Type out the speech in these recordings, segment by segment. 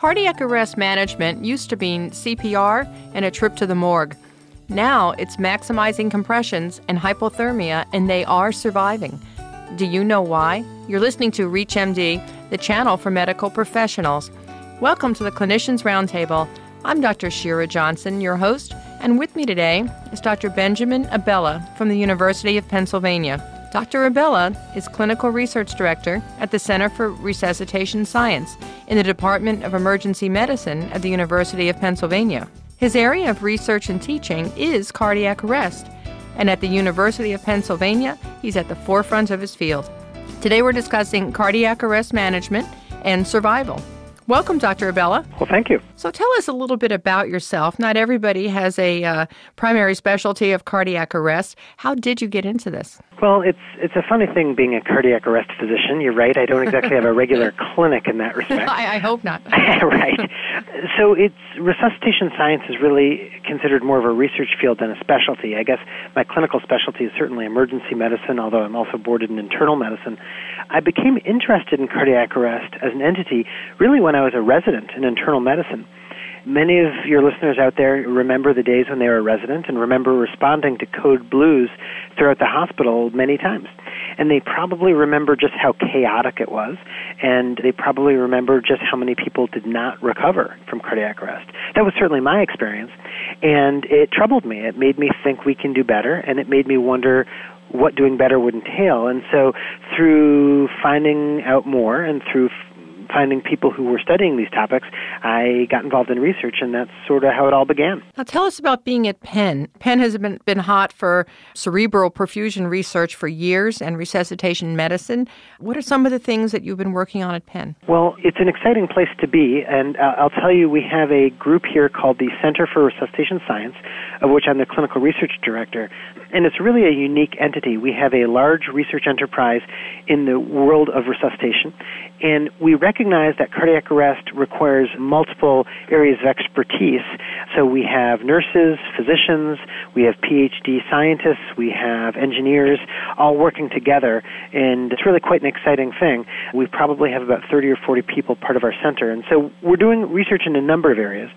Cardiac arrest management used to mean CPR and a trip to the morgue. Now it's maximizing compressions and hypothermia, and they are surviving. Do you know why? You're listening to ReachMD, the channel for medical professionals. Welcome to the Clinicians Roundtable. I'm Dr. Shira Johnson, your host, and with me today is Dr. Benjamin Abella from the University of Pennsylvania. Dr. Abella is Clinical Research Director at the Center for Resuscitation Science in the Department of Emergency Medicine at the University of Pennsylvania. His area of research and teaching is cardiac arrest, and at the University of Pennsylvania, he's at the forefront of his field. Today we're discussing cardiac arrest management and survival. Welcome, Dr. Abella. Well, thank you. So, tell us a little bit about yourself. Not everybody has a uh, primary specialty of cardiac arrest. How did you get into this? Well, it's it's a funny thing being a cardiac arrest physician. You're right. I don't exactly have a regular clinic in that respect. I, I hope not. right. So, it's resuscitation science is really considered more of a research field than a specialty. I guess my clinical specialty is certainly emergency medicine, although I'm also boarded in internal medicine. I became interested in cardiac arrest as an entity really when I was a resident in internal medicine. Many of your listeners out there remember the days when they were a resident and remember responding to code blues throughout the hospital many times. And they probably remember just how chaotic it was, and they probably remember just how many people did not recover from cardiac arrest. That was certainly my experience, and it troubled me. It made me think we can do better, and it made me wonder what doing better would entail. And so, through finding out more and through finding people who were studying these topics, I got involved in research, and that's sort of how it all began. Now, tell us about being at Penn. Penn has been, been hot for cerebral perfusion research for years and resuscitation medicine. What are some of the things that you've been working on at Penn? Well, it's an exciting place to be, and uh, I'll tell you, we have a group here called the Center for Resuscitation Science, of which I'm the clinical research director, and it's really a unique entity. We have a large research enterprise in the world of resuscitation, and we recognize that cardiac arrest requires multiple areas of expertise. So we have nurses, physicians, we have PhD scientists, we have engineers, all working together, and it's really quite an exciting thing. We probably have about 30 or 40 people part of our center, and so we're doing research in a number of areas.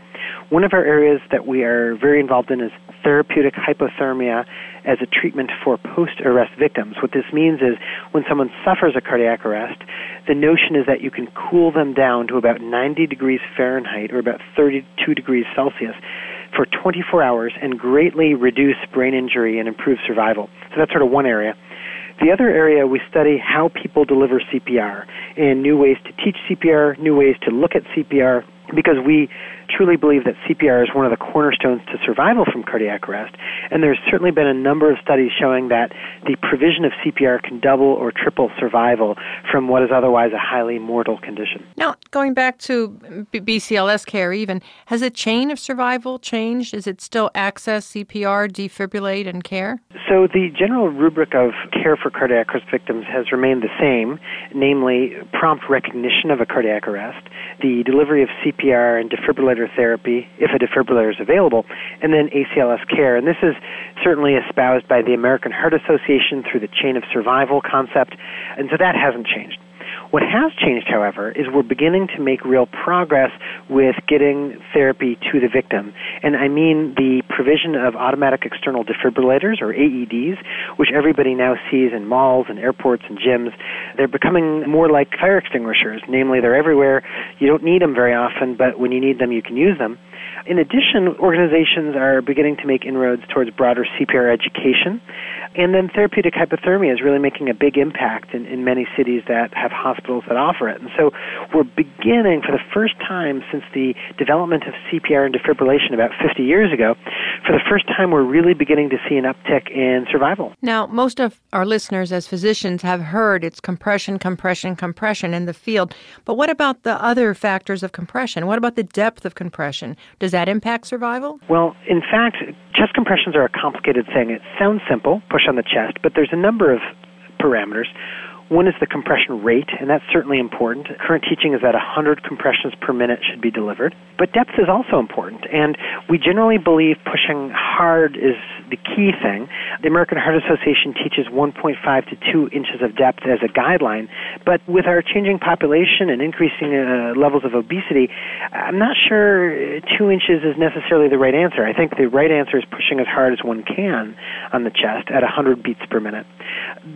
One of our areas that we are very involved in is therapeutic hypothermia as a treatment for post arrest victims. What this means is when someone suffers a cardiac arrest, the notion is that you can cool them down to about 90 degrees Fahrenheit or about 32 degrees Celsius for 24 hours and greatly reduce brain injury and improve survival. So that's sort of one area. The other area we study how people deliver CPR and new ways to teach CPR, new ways to look at CPR, because we truly believe that CPR is one of the cornerstones to survival from cardiac arrest. And there's certainly been a number of studies showing that the provision of CPR can double or triple survival from what is otherwise a highly mortal condition. Now, going back to BCLS care, even, has the chain of survival changed? Is it still access, CPR, defibrillate, and care? So, the general rubric of care for cardiac arrest victims has remained the same, namely prompt recognition of a cardiac arrest, the delivery of CPR and defibrillator therapy if a defibrillator is available, and then ACLS care. And this is certainly espoused by the American Heart Association through the chain of survival concept, and so that hasn't changed. What has changed, however, is we're beginning to make real progress with getting therapy to the victim. And I mean the provision of automatic external defibrillators, or AEDs, which everybody now sees in malls and airports and gyms. They're becoming more like fire extinguishers, namely, they're everywhere. You don't need them very often, but when you need them, you can use them. In addition, organizations are beginning to make inroads towards broader CPR education. And then therapeutic hypothermia is really making a big impact in, in many cities that have hospitals that offer it. And so we're beginning for the first time since the development of CPR and defibrillation about 50 years ago, for the first time we're really beginning to see an uptick in survival. Now, most of our listeners as physicians have heard it's compression, compression, compression in the field. But what about the other factors of compression? What about the depth of compression? Does that impact survival? Well, in fact, chest compressions are a complicated thing. It sounds simple, push on the chest, but there's a number of parameters. One is the compression rate, and that's certainly important. Current teaching is that 100 compressions per minute should be delivered. But depth is also important, and we generally believe pushing hard is the key thing. The American Heart Association teaches 1.5 to 2 inches of depth as a guideline, but with our changing population and increasing uh, levels of obesity, I'm not sure 2 inches is necessarily the right answer. I think the right answer is pushing as hard as one can on the chest at 100 beats per minute.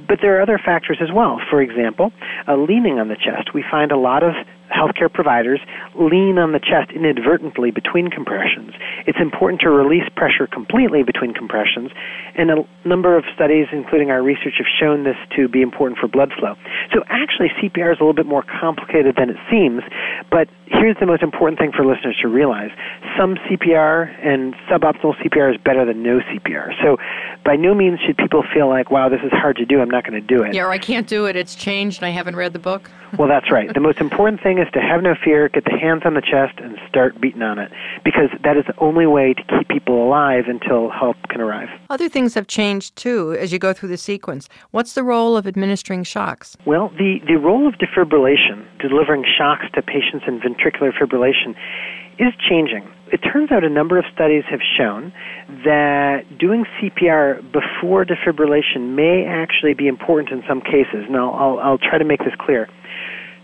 But there are other factors as well. For example, uh, leaning on the chest. We find a lot of healthcare providers lean on the chest inadvertently between compressions. It's important to release pressure completely between compressions, and a number of studies, including our research, have shown this to be important for blood flow. So actually, CPR is a little bit more complicated than it seems, but here's the most important thing for listeners to realize. Some CPR and suboptimal CPR is better than no CPR. So by no means should people feel like, wow, this is hard to do, I'm not going to do it. Yeah, or I can't do it, it's changed, and I haven't read the book. well, that's right. The most important thing is to have no fear, get the hands on the chest, and start beating on it, because that is the only way to keep people alive until help can arrive. Other things have changed too as you go through the sequence. What's the role of administering shocks? Well, the, the role of defibrillation, delivering shocks to patients in ventricular fibrillation, is changing. It turns out a number of studies have shown that doing CPR before defibrillation may actually be important in some cases. Now, I'll, I'll try to make this clear.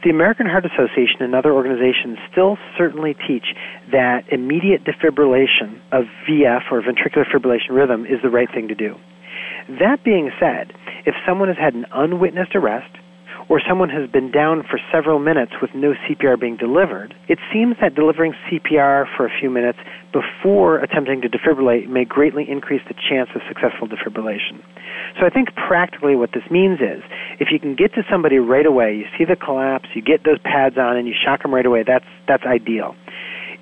The American Heart Association and other organizations still certainly teach that immediate defibrillation of VF or ventricular fibrillation rhythm is the right thing to do. That being said, if someone has had an unwitnessed arrest, or someone has been down for several minutes with no CPR being delivered, it seems that delivering CPR for a few minutes before attempting to defibrillate may greatly increase the chance of successful defibrillation. So I think practically what this means is if you can get to somebody right away, you see the collapse, you get those pads on and you shock them right away, that's that's ideal.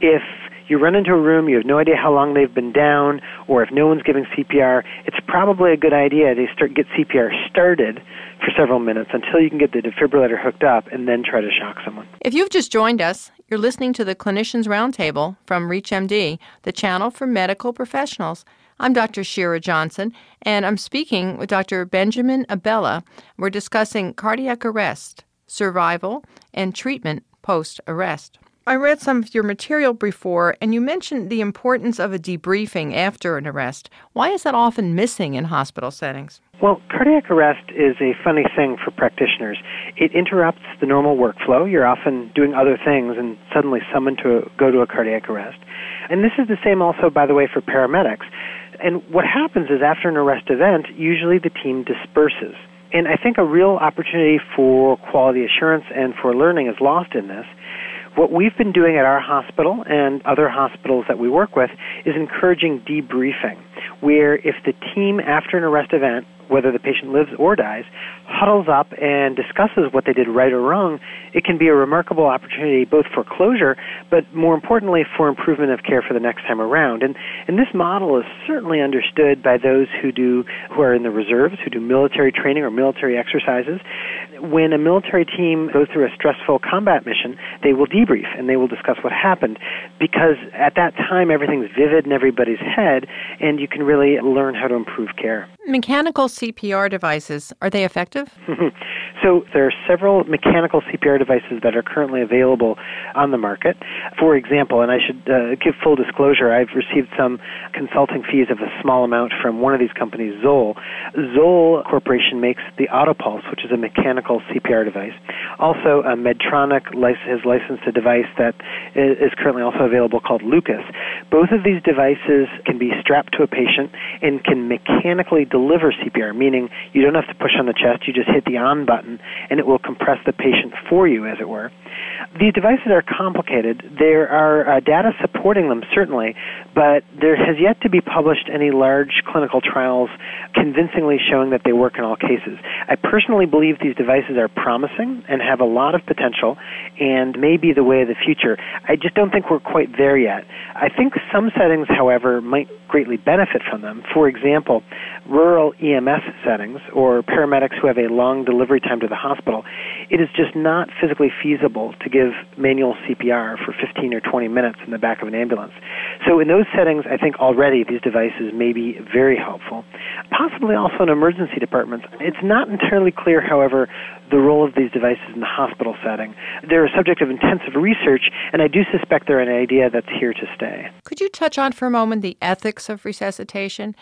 If you run into a room, you have no idea how long they've been down, or if no one's giving CPR, it's probably a good idea to start get CPR started for several minutes until you can get the defibrillator hooked up and then try to shock someone. If you've just joined us, you're listening to the Clinicians Roundtable from ReachMD, the channel for medical professionals. I'm Dr. Shira Johnson, and I'm speaking with Dr. Benjamin Abella. We're discussing cardiac arrest, survival, and treatment post arrest. I read some of your material before, and you mentioned the importance of a debriefing after an arrest. Why is that often missing in hospital settings? Well, cardiac arrest is a funny thing for practitioners. It interrupts the normal workflow. You're often doing other things and suddenly summoned to go to a cardiac arrest. And this is the same also, by the way, for paramedics. And what happens is after an arrest event, usually the team disperses. And I think a real opportunity for quality assurance and for learning is lost in this what we've been doing at our hospital and other hospitals that we work with is encouraging debriefing, where if the team after an arrest event whether the patient lives or dies, huddles up and discusses what they did right or wrong, it can be a remarkable opportunity both for closure, but more importantly for improvement of care for the next time around. And and this model is certainly understood by those who do who are in the reserves, who do military training or military exercises. When a military team goes through a stressful combat mission, they will debrief and they will discuss what happened because at that time everything's vivid in everybody's head and you can really learn how to improve care. Mechanical CPR devices, are they effective? so there are several mechanical CPR devices that are currently available on the market. For example, and I should uh, give full disclosure, I've received some consulting fees of a small amount from one of these companies, Zoll. Zoll Corporation makes the Autopulse, which is a mechanical CPR device. Also, Medtronic has licensed a device that is currently also available called Lucas. Both of these devices can be strapped to a patient and can mechanically deliver CPR, meaning you don't have to push on the chest, you just hit the on button and it will compress the patient for you, as it were. These devices are complicated. There are uh, data supporting them, certainly, but there has yet to be published any large clinical trials convincingly showing that they work in all cases. I personally believe these devices are promising and have a lot of potential and may be the way of the future. I just don't think we're quite there yet. I think some settings, however, might greatly benefit from them. For example, rural EMS settings or paramedics who have a long delivery time to the hospital, it is just not physically feasible to give manual CPR for 15 or 20 minutes in the back of an ambulance. So in those settings, I think already these devices may be very helpful. Possibly also in emergency departments. It's not entirely clear, however, the role of these devices in the hospital setting. They're a subject of intensive research, and I do suspect they're an idea that's here to stay. Could you touch on for a moment the ethics of resuscitation?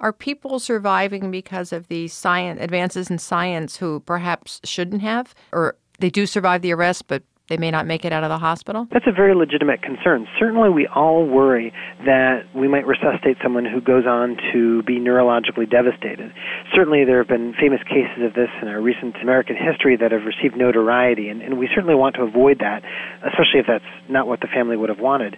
Are people surviving because of the science advances in science who perhaps shouldn't have, or they do survive the arrest, but they may not make it out of the hospital? That's a very legitimate concern. Certainly, we all worry that we might resuscitate someone who goes on to be neurologically devastated. Certainly, there have been famous cases of this in our recent American history that have received notoriety, and, and we certainly want to avoid that, especially if that's not what the family would have wanted.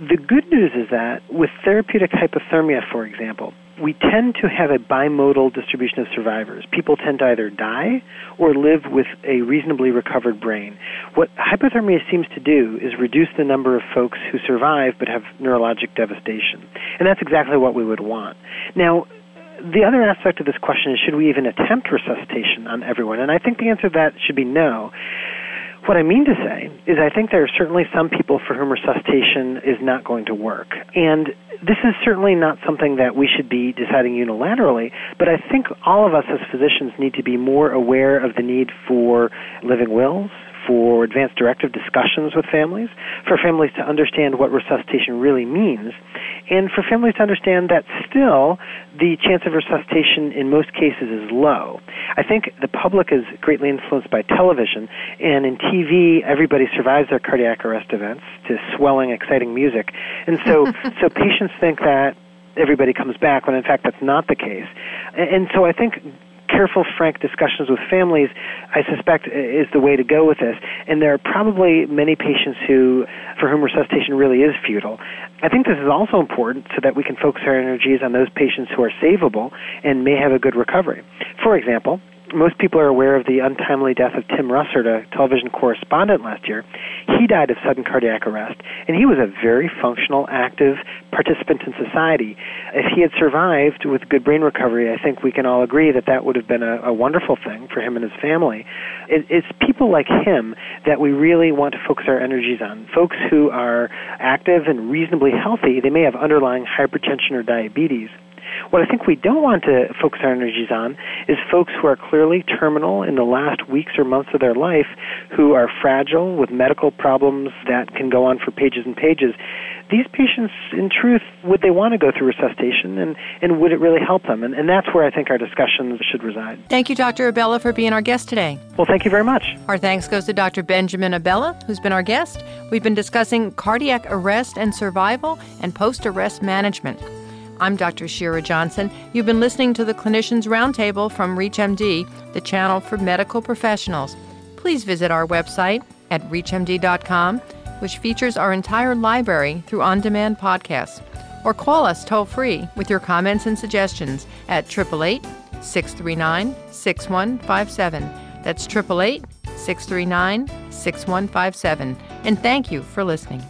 The good news is that with therapeutic hypothermia, for example, we tend to have a bimodal distribution of survivors. People tend to either die or live with a reasonably recovered brain. What hypothermia seems to do is reduce the number of folks who survive but have neurologic devastation. And that's exactly what we would want. Now, the other aspect of this question is should we even attempt resuscitation on everyone? And I think the answer to that should be no. What I mean to say is, I think there are certainly some people for whom resuscitation is not going to work. And this is certainly not something that we should be deciding unilaterally, but I think all of us as physicians need to be more aware of the need for living wills, for advanced directive discussions with families, for families to understand what resuscitation really means, and for families to understand that still the chance of resuscitation in most cases is low. I think the public is greatly influenced by television, and in TV, everybody survives their cardiac arrest events to swelling, exciting music, and so so patients think that everybody comes back when in fact that's not the case. And so I think careful, frank discussions with families, I suspect, is the way to go with this. And there are probably many patients who, for whom resuscitation really is futile. I think this is also important so that we can focus our energies on those patients who are savable and may have a good recovery. For example, most people are aware of the untimely death of Tim Russert, a television correspondent last year. He died of sudden cardiac arrest, and he was a very functional, active participant in society. If he had survived with good brain recovery, I think we can all agree that that would have been a, a wonderful thing for him and his family. It, it's people like him that we really want to focus our energies on. Folks who are active and reasonably healthy, they may have underlying hypertension or diabetes what I think we don't want to focus our energies on is folks who are clearly terminal in the last weeks or months of their life, who are fragile with medical problems that can go on for pages and pages. These patients, in truth, would they want to go through resuscitation and, and would it really help them? And, and that's where I think our discussions should reside. Thank you, Dr. Abella, for being our guest today. Well, thank you very much. Our thanks goes to Dr. Benjamin Abella, who's been our guest. We've been discussing cardiac arrest and survival and post arrest management. I'm Dr. Shira Johnson. You've been listening to the Clinicians Roundtable from ReachMD, the channel for medical professionals. Please visit our website at reachmd.com, which features our entire library through on demand podcasts. Or call us toll free with your comments and suggestions at 888 639 6157. That's 888 639 6157. And thank you for listening.